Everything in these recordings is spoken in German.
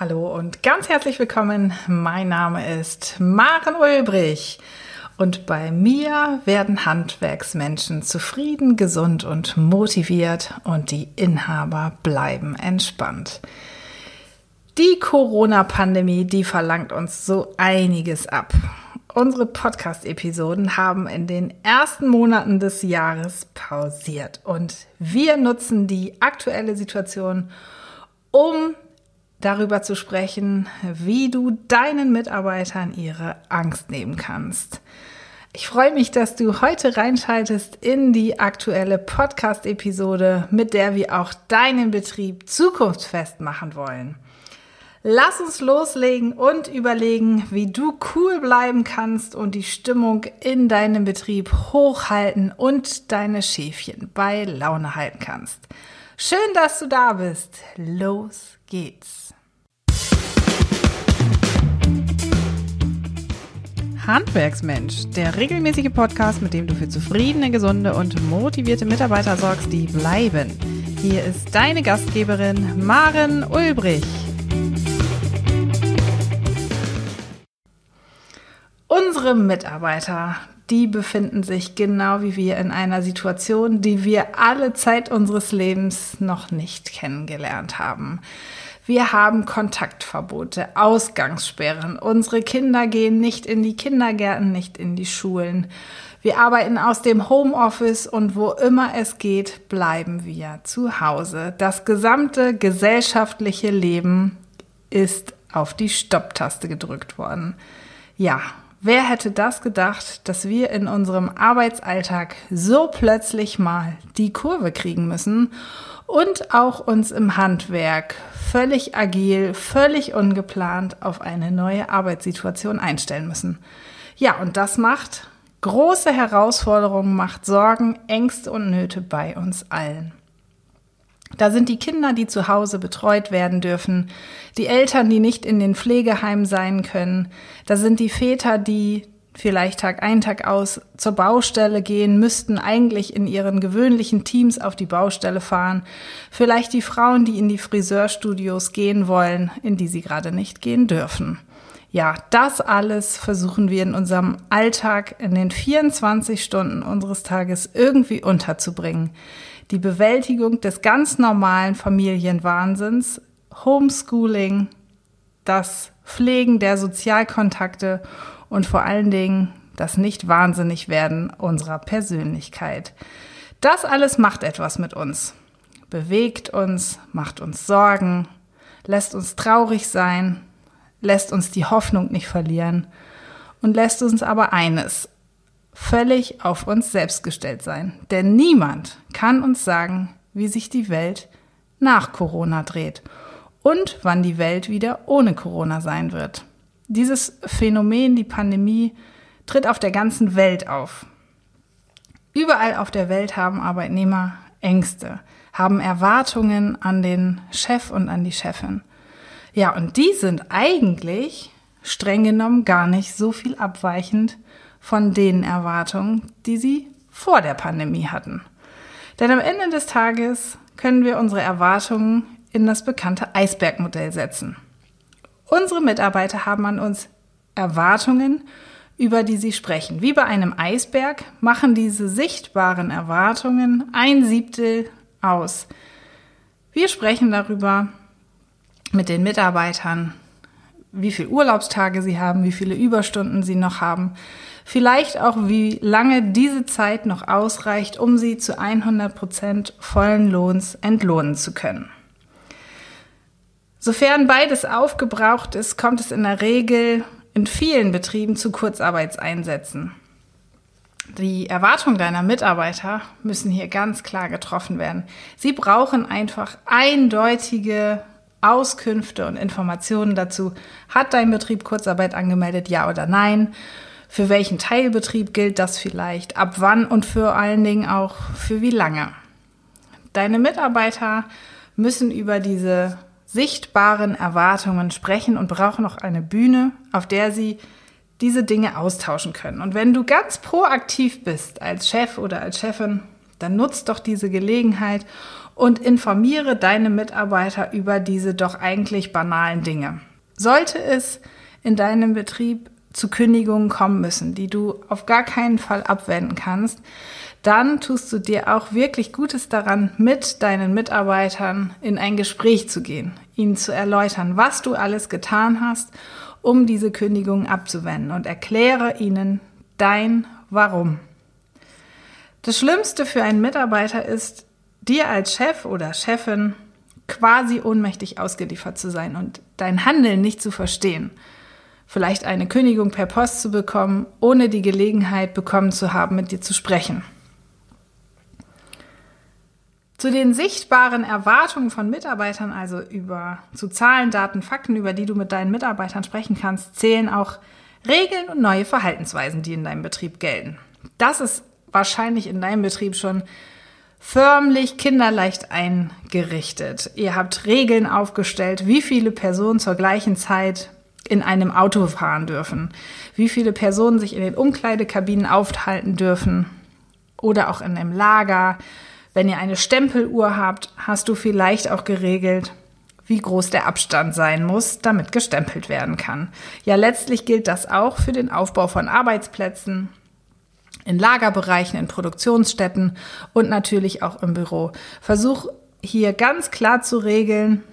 Hallo und ganz herzlich willkommen. Mein Name ist Maren Ulbrich und bei mir werden Handwerksmenschen zufrieden, gesund und motiviert und die Inhaber bleiben entspannt. Die Corona-Pandemie, die verlangt uns so einiges ab. Unsere Podcast-Episoden haben in den ersten Monaten des Jahres pausiert und wir nutzen die aktuelle Situation, um darüber zu sprechen, wie du deinen Mitarbeitern ihre Angst nehmen kannst. Ich freue mich, dass du heute reinschaltest in die aktuelle Podcast-Episode, mit der wir auch deinen Betrieb zukunftsfest machen wollen. Lass uns loslegen und überlegen, wie du cool bleiben kannst und die Stimmung in deinem Betrieb hochhalten und deine Schäfchen bei Laune halten kannst. Schön, dass du da bist. Los geht's. Handwerksmensch, der regelmäßige Podcast, mit dem du für zufriedene, gesunde und motivierte Mitarbeiter sorgst, die bleiben. Hier ist deine Gastgeberin Maren Ulbrich. Unsere Mitarbeiter, die befinden sich genau wie wir in einer Situation, die wir alle Zeit unseres Lebens noch nicht kennengelernt haben. Wir haben Kontaktverbote, Ausgangssperren. Unsere Kinder gehen nicht in die Kindergärten, nicht in die Schulen. Wir arbeiten aus dem Homeoffice und wo immer es geht, bleiben wir zu Hause. Das gesamte gesellschaftliche Leben ist auf die Stopptaste gedrückt worden. Ja, Wer hätte das gedacht, dass wir in unserem Arbeitsalltag so plötzlich mal die Kurve kriegen müssen und auch uns im Handwerk völlig agil, völlig ungeplant auf eine neue Arbeitssituation einstellen müssen. Ja, und das macht große Herausforderungen, macht Sorgen, Ängste und Nöte bei uns allen. Da sind die Kinder, die zu Hause betreut werden dürfen, die Eltern, die nicht in den Pflegeheimen sein können, da sind die Väter, die vielleicht Tag ein, Tag aus zur Baustelle gehen, müssten eigentlich in ihren gewöhnlichen Teams auf die Baustelle fahren, vielleicht die Frauen, die in die Friseurstudios gehen wollen, in die sie gerade nicht gehen dürfen. Ja, das alles versuchen wir in unserem Alltag in den 24 Stunden unseres Tages irgendwie unterzubringen die Bewältigung des ganz normalen Familienwahnsinns, Homeschooling, das Pflegen der Sozialkontakte und vor allen Dingen das Nicht-Wahnsinnig-Werden unserer Persönlichkeit. Das alles macht etwas mit uns, bewegt uns, macht uns Sorgen, lässt uns traurig sein, lässt uns die Hoffnung nicht verlieren und lässt uns aber eines, völlig auf uns selbst gestellt sein. Denn niemand kann uns sagen, wie sich die Welt nach Corona dreht und wann die Welt wieder ohne Corona sein wird. Dieses Phänomen, die Pandemie, tritt auf der ganzen Welt auf. Überall auf der Welt haben Arbeitnehmer Ängste, haben Erwartungen an den Chef und an die Chefin. Ja, und die sind eigentlich streng genommen gar nicht so viel abweichend von den Erwartungen, die sie vor der Pandemie hatten. Denn am Ende des Tages können wir unsere Erwartungen in das bekannte Eisbergmodell setzen. Unsere Mitarbeiter haben an uns Erwartungen, über die sie sprechen. Wie bei einem Eisberg machen diese sichtbaren Erwartungen ein Siebtel aus. Wir sprechen darüber mit den Mitarbeitern, wie viele Urlaubstage sie haben, wie viele Überstunden sie noch haben, vielleicht auch wie lange diese Zeit noch ausreicht, um sie zu 100 Prozent vollen Lohns entlohnen zu können. Sofern beides aufgebraucht ist, kommt es in der Regel in vielen Betrieben zu Kurzarbeitseinsätzen. Die Erwartungen deiner Mitarbeiter müssen hier ganz klar getroffen werden. Sie brauchen einfach eindeutige Auskünfte und Informationen dazu. Hat dein Betrieb Kurzarbeit angemeldet, ja oder nein? Für welchen Teilbetrieb gilt das vielleicht? Ab wann und vor allen Dingen auch für wie lange? Deine Mitarbeiter müssen über diese sichtbaren Erwartungen sprechen und brauchen auch eine Bühne, auf der sie diese Dinge austauschen können. Und wenn du ganz proaktiv bist als Chef oder als Chefin, dann nutzt doch diese Gelegenheit und informiere deine Mitarbeiter über diese doch eigentlich banalen Dinge. Sollte es in deinem Betrieb zu Kündigungen kommen müssen, die du auf gar keinen Fall abwenden kannst, dann tust du dir auch wirklich Gutes daran, mit deinen Mitarbeitern in ein Gespräch zu gehen, ihnen zu erläutern, was du alles getan hast, um diese Kündigung abzuwenden und erkläre ihnen dein Warum. Das Schlimmste für einen Mitarbeiter ist, dir als Chef oder Chefin quasi ohnmächtig ausgeliefert zu sein und dein Handeln nicht zu verstehen. Vielleicht eine Kündigung per Post zu bekommen, ohne die Gelegenheit bekommen zu haben, mit dir zu sprechen. Zu den sichtbaren Erwartungen von Mitarbeitern, also über zu Zahlen, Daten, Fakten, über die du mit deinen Mitarbeitern sprechen kannst, zählen auch Regeln und neue Verhaltensweisen, die in deinem Betrieb gelten. Das ist wahrscheinlich in deinem Betrieb schon förmlich kinderleicht eingerichtet. Ihr habt Regeln aufgestellt, wie viele Personen zur gleichen Zeit in einem Auto fahren dürfen, wie viele Personen sich in den Umkleidekabinen aufhalten dürfen oder auch in einem Lager. Wenn ihr eine Stempeluhr habt, hast du vielleicht auch geregelt, wie groß der Abstand sein muss, damit gestempelt werden kann. Ja, letztlich gilt das auch für den Aufbau von Arbeitsplätzen, in Lagerbereichen, in Produktionsstätten und natürlich auch im Büro. Versuch hier ganz klar zu regeln,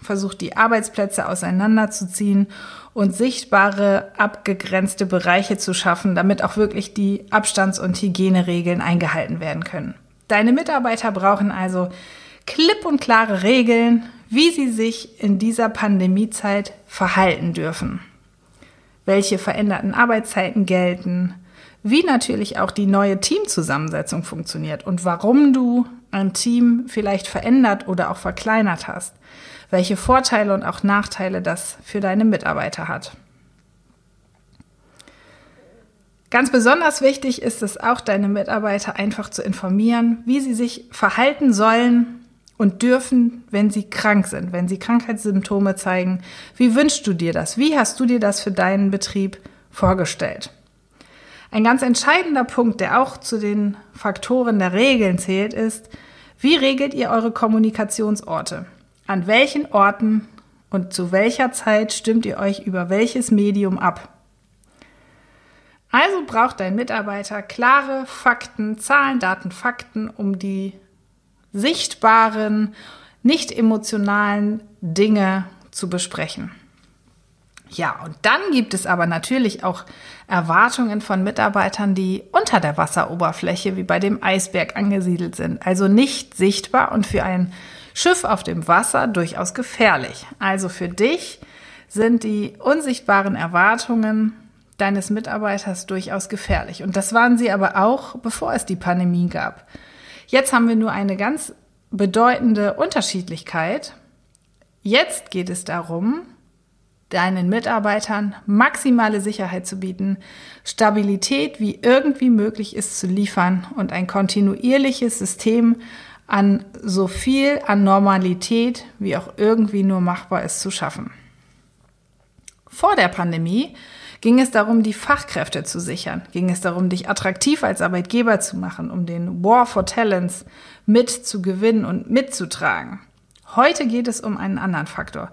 versuch die Arbeitsplätze auseinanderzuziehen und sichtbare, abgegrenzte Bereiche zu schaffen, damit auch wirklich die Abstands- und Hygieneregeln eingehalten werden können. Deine Mitarbeiter brauchen also klipp und klare Regeln, wie sie sich in dieser Pandemiezeit verhalten dürfen. Welche veränderten Arbeitszeiten gelten, wie natürlich auch die neue Teamzusammensetzung funktioniert und warum du ein Team vielleicht verändert oder auch verkleinert hast, welche Vorteile und auch Nachteile das für deine Mitarbeiter hat. Ganz besonders wichtig ist es auch, deine Mitarbeiter einfach zu informieren, wie sie sich verhalten sollen und dürfen, wenn sie krank sind, wenn sie Krankheitssymptome zeigen. Wie wünschst du dir das? Wie hast du dir das für deinen Betrieb vorgestellt? Ein ganz entscheidender Punkt, der auch zu den Faktoren der Regeln zählt, ist, wie regelt ihr eure Kommunikationsorte? An welchen Orten und zu welcher Zeit stimmt ihr euch über welches Medium ab? Also braucht dein Mitarbeiter klare Fakten, Zahlen, Daten, Fakten, um die sichtbaren, nicht emotionalen Dinge zu besprechen. Ja, und dann gibt es aber natürlich auch Erwartungen von Mitarbeitern, die unter der Wasseroberfläche wie bei dem Eisberg angesiedelt sind, also nicht sichtbar und für ein Schiff auf dem Wasser durchaus gefährlich. Also für dich sind die unsichtbaren Erwartungen deines Mitarbeiters durchaus gefährlich. Und das waren sie aber auch, bevor es die Pandemie gab. Jetzt haben wir nur eine ganz bedeutende Unterschiedlichkeit. Jetzt geht es darum, deinen Mitarbeitern maximale Sicherheit zu bieten, Stabilität wie irgendwie möglich ist zu liefern und ein kontinuierliches System an so viel an Normalität wie auch irgendwie nur machbar ist zu schaffen. Vor der Pandemie ging es darum, die Fachkräfte zu sichern, ging es darum, dich attraktiv als Arbeitgeber zu machen, um den War for Talents mit zu gewinnen und mitzutragen. Heute geht es um einen anderen Faktor.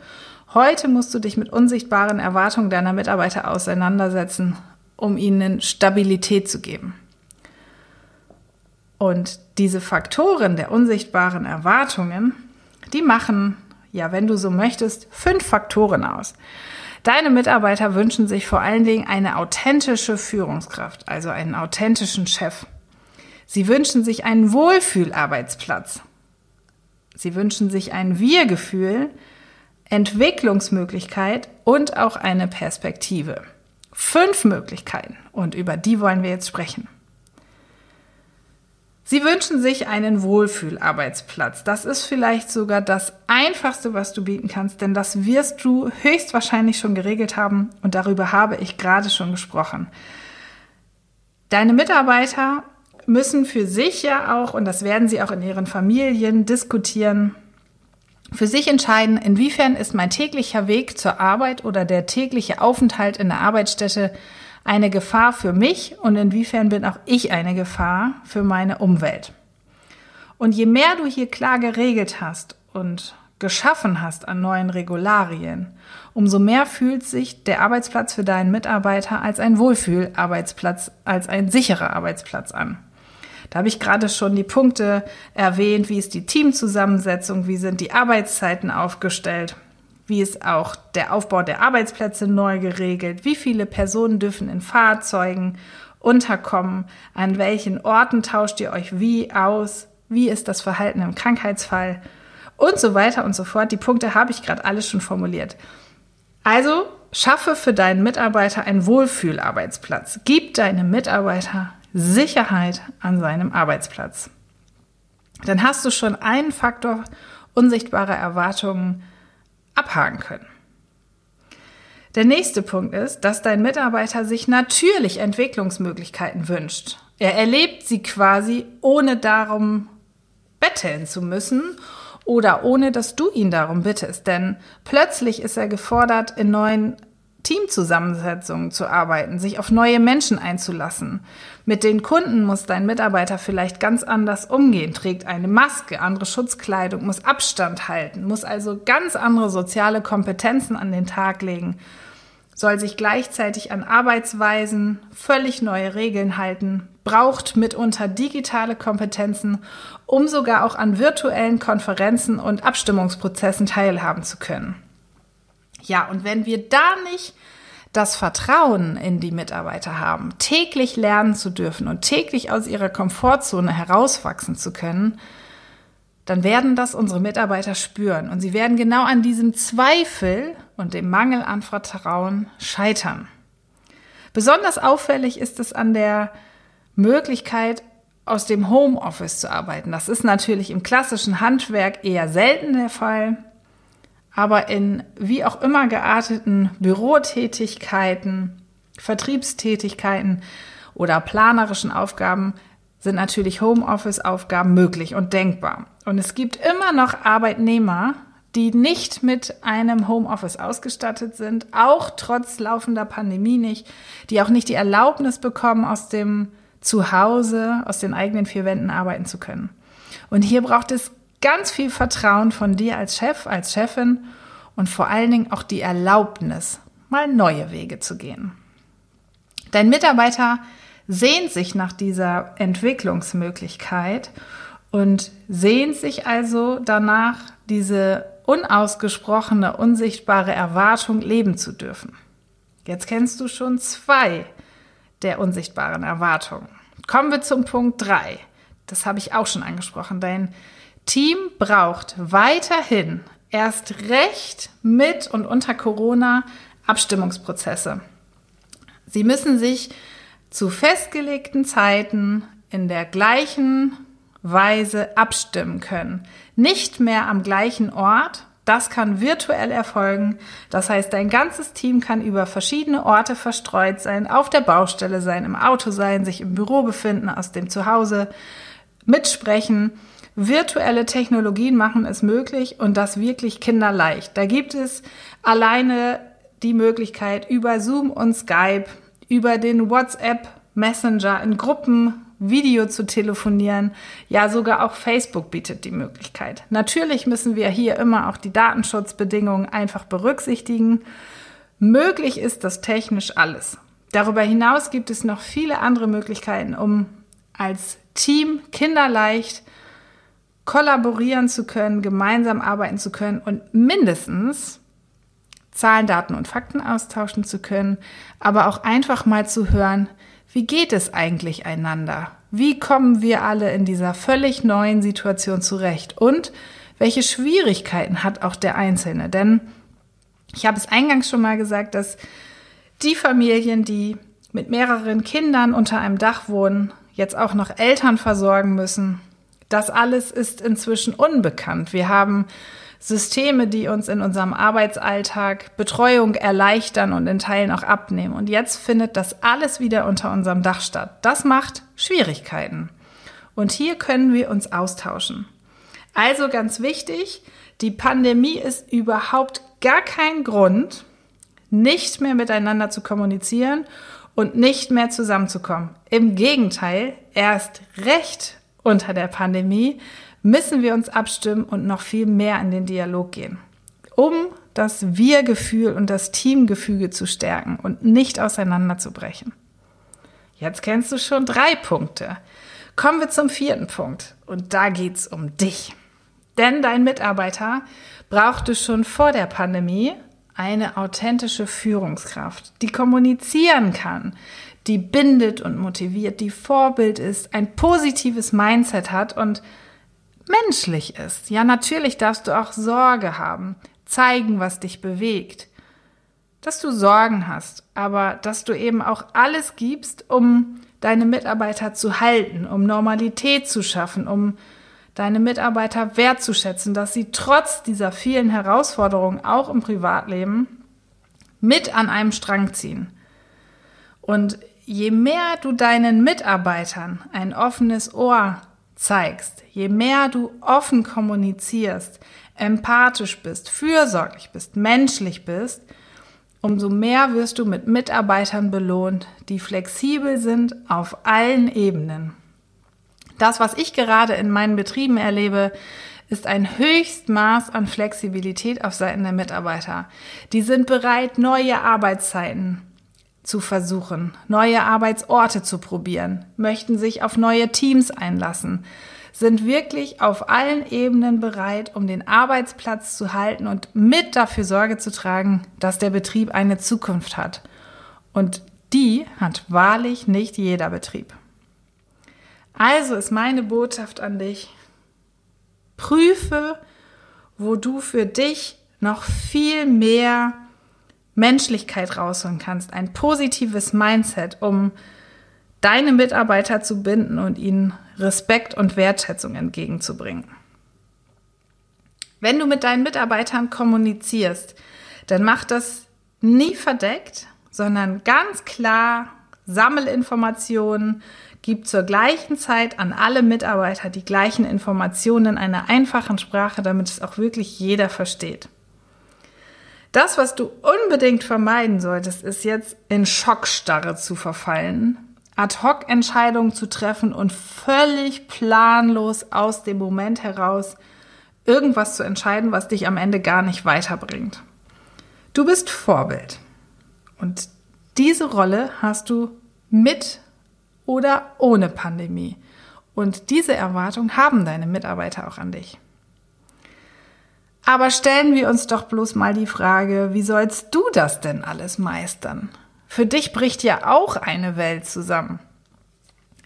Heute musst du dich mit unsichtbaren Erwartungen deiner Mitarbeiter auseinandersetzen, um ihnen Stabilität zu geben. Und diese Faktoren der unsichtbaren Erwartungen, die machen, ja, wenn du so möchtest, fünf Faktoren aus. Deine Mitarbeiter wünschen sich vor allen Dingen eine authentische Führungskraft, also einen authentischen Chef. Sie wünschen sich einen Wohlfühlarbeitsplatz. Sie wünschen sich ein Wir-Gefühl, Entwicklungsmöglichkeit und auch eine Perspektive. Fünf Möglichkeiten und über die wollen wir jetzt sprechen. Sie wünschen sich einen Wohlfühlarbeitsplatz. Das ist vielleicht sogar das Einfachste, was du bieten kannst, denn das wirst du höchstwahrscheinlich schon geregelt haben und darüber habe ich gerade schon gesprochen. Deine Mitarbeiter müssen für sich ja auch, und das werden sie auch in ihren Familien diskutieren, für sich entscheiden, inwiefern ist mein täglicher Weg zur Arbeit oder der tägliche Aufenthalt in der Arbeitsstätte eine Gefahr für mich und inwiefern bin auch ich eine Gefahr für meine Umwelt. Und je mehr du hier klar geregelt hast und geschaffen hast an neuen Regularien, umso mehr fühlt sich der Arbeitsplatz für deinen Mitarbeiter als ein Wohlfühlarbeitsplatz, als ein sicherer Arbeitsplatz an. Da habe ich gerade schon die Punkte erwähnt, wie ist die Teamzusammensetzung, wie sind die Arbeitszeiten aufgestellt, wie ist auch der Aufbau der Arbeitsplätze neu geregelt, wie viele Personen dürfen in Fahrzeugen unterkommen, an welchen Orten tauscht ihr euch wie aus, wie ist das Verhalten im Krankheitsfall und so weiter und so fort. Die Punkte habe ich gerade alles schon formuliert. Also schaffe für deinen Mitarbeiter einen Wohlfühlarbeitsplatz. Gib deinem Mitarbeiter Sicherheit an seinem Arbeitsplatz. Dann hast du schon einen Faktor unsichtbare Erwartungen abhaken können. Der nächste Punkt ist, dass dein Mitarbeiter sich natürlich Entwicklungsmöglichkeiten wünscht. Er erlebt sie quasi, ohne darum betteln zu müssen oder ohne dass du ihn darum bittest. Denn plötzlich ist er gefordert, in neuen Teamzusammensetzungen zu arbeiten, sich auf neue Menschen einzulassen. Mit den Kunden muss dein Mitarbeiter vielleicht ganz anders umgehen, trägt eine Maske, andere Schutzkleidung, muss Abstand halten, muss also ganz andere soziale Kompetenzen an den Tag legen, soll sich gleichzeitig an Arbeitsweisen, völlig neue Regeln halten, braucht mitunter digitale Kompetenzen, um sogar auch an virtuellen Konferenzen und Abstimmungsprozessen teilhaben zu können. Ja, und wenn wir da nicht das Vertrauen in die Mitarbeiter haben, täglich lernen zu dürfen und täglich aus ihrer Komfortzone herauswachsen zu können, dann werden das unsere Mitarbeiter spüren und sie werden genau an diesem Zweifel und dem Mangel an Vertrauen scheitern. Besonders auffällig ist es an der Möglichkeit, aus dem Homeoffice zu arbeiten. Das ist natürlich im klassischen Handwerk eher selten der Fall. Aber in wie auch immer gearteten Bürotätigkeiten, Vertriebstätigkeiten oder planerischen Aufgaben sind natürlich Homeoffice-Aufgaben möglich und denkbar. Und es gibt immer noch Arbeitnehmer, die nicht mit einem Homeoffice ausgestattet sind, auch trotz laufender Pandemie nicht, die auch nicht die Erlaubnis bekommen, aus dem Zuhause, aus den eigenen vier Wänden arbeiten zu können. Und hier braucht es ganz viel Vertrauen von dir als Chef, als Chefin und vor allen Dingen auch die Erlaubnis, mal neue Wege zu gehen. Dein Mitarbeiter sehnt sich nach dieser Entwicklungsmöglichkeit und sehnt sich also danach, diese unausgesprochene, unsichtbare Erwartung leben zu dürfen. Jetzt kennst du schon zwei der unsichtbaren Erwartungen. Kommen wir zum Punkt drei. Das habe ich auch schon angesprochen. Dein Team braucht weiterhin erst recht mit und unter Corona Abstimmungsprozesse. Sie müssen sich zu festgelegten Zeiten in der gleichen Weise abstimmen können. Nicht mehr am gleichen Ort. Das kann virtuell erfolgen. Das heißt, dein ganzes Team kann über verschiedene Orte verstreut sein, auf der Baustelle sein, im Auto sein, sich im Büro befinden, aus dem Zuhause mitsprechen. Virtuelle Technologien machen es möglich und das wirklich kinderleicht. Da gibt es alleine die Möglichkeit über Zoom und Skype, über den WhatsApp Messenger in Gruppen Video zu telefonieren. Ja, sogar auch Facebook bietet die Möglichkeit. Natürlich müssen wir hier immer auch die Datenschutzbedingungen einfach berücksichtigen. Möglich ist das technisch alles. Darüber hinaus gibt es noch viele andere Möglichkeiten, um als Team kinderleicht kollaborieren zu können, gemeinsam arbeiten zu können und mindestens Zahlen, Daten und Fakten austauschen zu können, aber auch einfach mal zu hören, wie geht es eigentlich einander? Wie kommen wir alle in dieser völlig neuen Situation zurecht? Und welche Schwierigkeiten hat auch der Einzelne? Denn ich habe es eingangs schon mal gesagt, dass die Familien, die mit mehreren Kindern unter einem Dach wohnen, jetzt auch noch Eltern versorgen müssen, das alles ist inzwischen unbekannt. Wir haben Systeme, die uns in unserem Arbeitsalltag Betreuung erleichtern und in Teilen auch abnehmen. Und jetzt findet das alles wieder unter unserem Dach statt. Das macht Schwierigkeiten. Und hier können wir uns austauschen. Also ganz wichtig, die Pandemie ist überhaupt gar kein Grund, nicht mehr miteinander zu kommunizieren und nicht mehr zusammenzukommen. Im Gegenteil, erst recht unter der Pandemie müssen wir uns abstimmen und noch viel mehr in den Dialog gehen, um das Wir-Gefühl und das Teamgefüge zu stärken und nicht auseinanderzubrechen. Jetzt kennst du schon drei Punkte. Kommen wir zum vierten Punkt. Und da geht's um dich. Denn dein Mitarbeiter brauchte schon vor der Pandemie eine authentische Führungskraft, die kommunizieren kann, die bindet und motiviert, die Vorbild ist, ein positives Mindset hat und menschlich ist. Ja, natürlich darfst du auch Sorge haben, zeigen, was dich bewegt, dass du Sorgen hast, aber dass du eben auch alles gibst, um deine Mitarbeiter zu halten, um Normalität zu schaffen, um deine Mitarbeiter wertzuschätzen, dass sie trotz dieser vielen Herausforderungen auch im Privatleben mit an einem Strang ziehen. Und je mehr du deinen Mitarbeitern ein offenes Ohr zeigst, je mehr du offen kommunizierst, empathisch bist, fürsorglich bist, menschlich bist, umso mehr wirst du mit Mitarbeitern belohnt, die flexibel sind auf allen Ebenen. Das, was ich gerade in meinen Betrieben erlebe, ist ein Höchstmaß an Flexibilität auf Seiten der Mitarbeiter. Die sind bereit, neue Arbeitszeiten zu versuchen, neue Arbeitsorte zu probieren, möchten sich auf neue Teams einlassen, sind wirklich auf allen Ebenen bereit, um den Arbeitsplatz zu halten und mit dafür Sorge zu tragen, dass der Betrieb eine Zukunft hat. Und die hat wahrlich nicht jeder Betrieb. Also ist meine Botschaft an dich, prüfe, wo du für dich noch viel mehr Menschlichkeit rausholen kannst, ein positives Mindset, um deine Mitarbeiter zu binden und ihnen Respekt und Wertschätzung entgegenzubringen. Wenn du mit deinen Mitarbeitern kommunizierst, dann mach das nie verdeckt, sondern ganz klar Sammelinformationen, gib zur gleichen Zeit an alle Mitarbeiter die gleichen Informationen in einer einfachen Sprache, damit es auch wirklich jeder versteht. Das, was du unbedingt vermeiden solltest, ist jetzt in Schockstarre zu verfallen, Ad-hoc-Entscheidungen zu treffen und völlig planlos aus dem Moment heraus irgendwas zu entscheiden, was dich am Ende gar nicht weiterbringt. Du bist Vorbild. Und diese Rolle hast du mit oder ohne Pandemie. Und diese Erwartung haben deine Mitarbeiter auch an dich. Aber stellen wir uns doch bloß mal die Frage, wie sollst du das denn alles meistern? Für dich bricht ja auch eine Welt zusammen.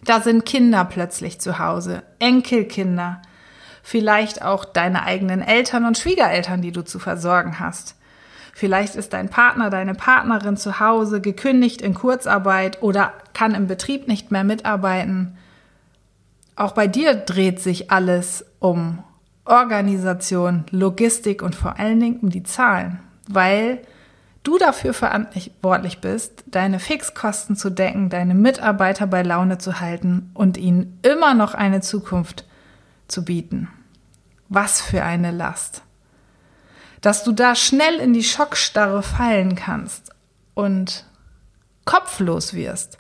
Da sind Kinder plötzlich zu Hause, Enkelkinder, vielleicht auch deine eigenen Eltern und Schwiegereltern, die du zu versorgen hast. Vielleicht ist dein Partner, deine Partnerin zu Hause gekündigt in Kurzarbeit oder kann im Betrieb nicht mehr mitarbeiten. Auch bei dir dreht sich alles um Organisation, Logistik und vor allen Dingen um die Zahlen, weil du dafür verantwortlich bist, deine Fixkosten zu decken, deine Mitarbeiter bei Laune zu halten und ihnen immer noch eine Zukunft zu bieten. Was für eine Last dass du da schnell in die Schockstarre fallen kannst und kopflos wirst,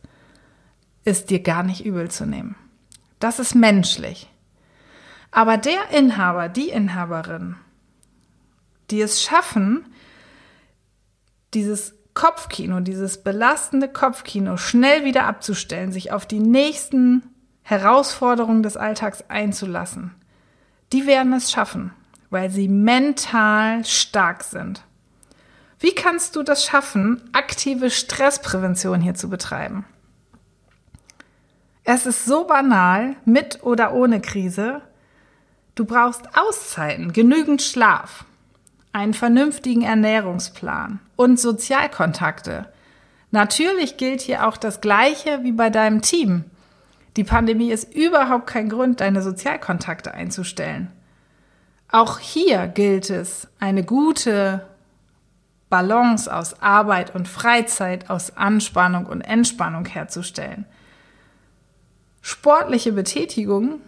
ist dir gar nicht übel zu nehmen. Das ist menschlich. Aber der Inhaber, die Inhaberin, die es schaffen, dieses Kopfkino, dieses belastende Kopfkino schnell wieder abzustellen, sich auf die nächsten Herausforderungen des Alltags einzulassen, die werden es schaffen weil sie mental stark sind. Wie kannst du das schaffen, aktive Stressprävention hier zu betreiben? Es ist so banal, mit oder ohne Krise. Du brauchst Auszeiten, genügend Schlaf, einen vernünftigen Ernährungsplan und Sozialkontakte. Natürlich gilt hier auch das Gleiche wie bei deinem Team. Die Pandemie ist überhaupt kein Grund, deine Sozialkontakte einzustellen. Auch hier gilt es, eine gute Balance aus Arbeit und Freizeit, aus Anspannung und Entspannung herzustellen. Sportliche Betätigung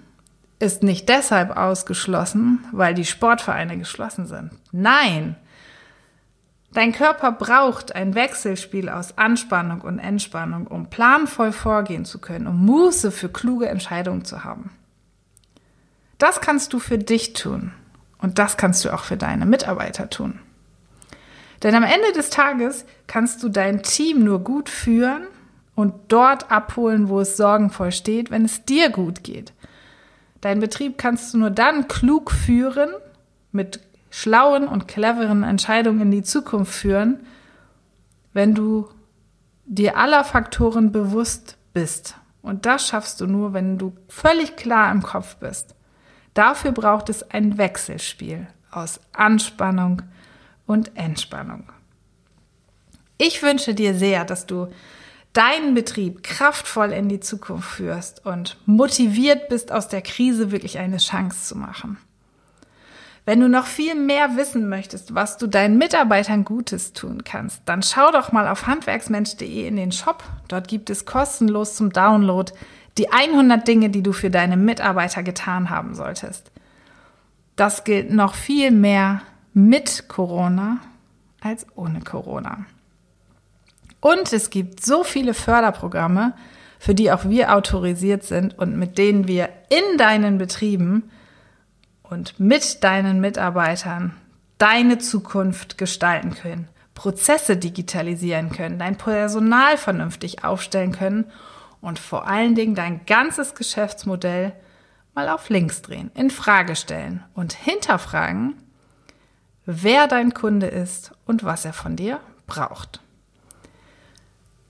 ist nicht deshalb ausgeschlossen, weil die Sportvereine geschlossen sind. Nein, dein Körper braucht ein Wechselspiel aus Anspannung und Entspannung, um planvoll vorgehen zu können, um Muße für kluge Entscheidungen zu haben. Das kannst du für dich tun und das kannst du auch für deine Mitarbeiter tun. Denn am Ende des Tages kannst du dein Team nur gut führen und dort abholen, wo es sorgenvoll steht, wenn es dir gut geht. Dein Betrieb kannst du nur dann klug führen, mit schlauen und cleveren Entscheidungen in die Zukunft führen, wenn du dir aller Faktoren bewusst bist. Und das schaffst du nur, wenn du völlig klar im Kopf bist. Dafür braucht es ein Wechselspiel aus Anspannung und Entspannung. Ich wünsche dir sehr, dass du deinen Betrieb kraftvoll in die Zukunft führst und motiviert bist, aus der Krise wirklich eine Chance zu machen. Wenn du noch viel mehr wissen möchtest, was du deinen Mitarbeitern Gutes tun kannst, dann schau doch mal auf handwerksmensch.de in den Shop. Dort gibt es kostenlos zum Download die 100 Dinge, die du für deine Mitarbeiter getan haben solltest. Das gilt noch viel mehr mit Corona als ohne Corona. Und es gibt so viele Förderprogramme, für die auch wir autorisiert sind und mit denen wir in deinen Betrieben und mit deinen Mitarbeitern deine Zukunft gestalten können, Prozesse digitalisieren können, dein Personal vernünftig aufstellen können und vor allen Dingen dein ganzes Geschäftsmodell mal auf links drehen, in Frage stellen und hinterfragen, wer dein Kunde ist und was er von dir braucht.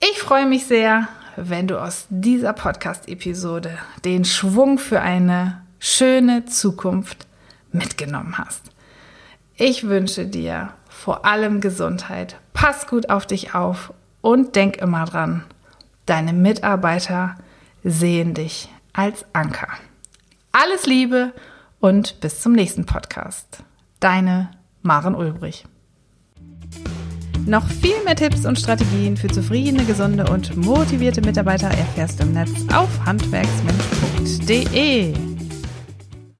Ich freue mich sehr, wenn du aus dieser Podcast-Episode den Schwung für eine schöne Zukunft mitgenommen hast. Ich wünsche dir vor allem Gesundheit. Pass gut auf dich auf und denk immer dran, deine Mitarbeiter sehen dich als Anker. Alles Liebe und bis zum nächsten Podcast. Deine Maren Ulbrich. Noch viel mehr Tipps und Strategien für zufriedene, gesunde und motivierte Mitarbeiter erfährst du im Netz auf handwerksmensch.de.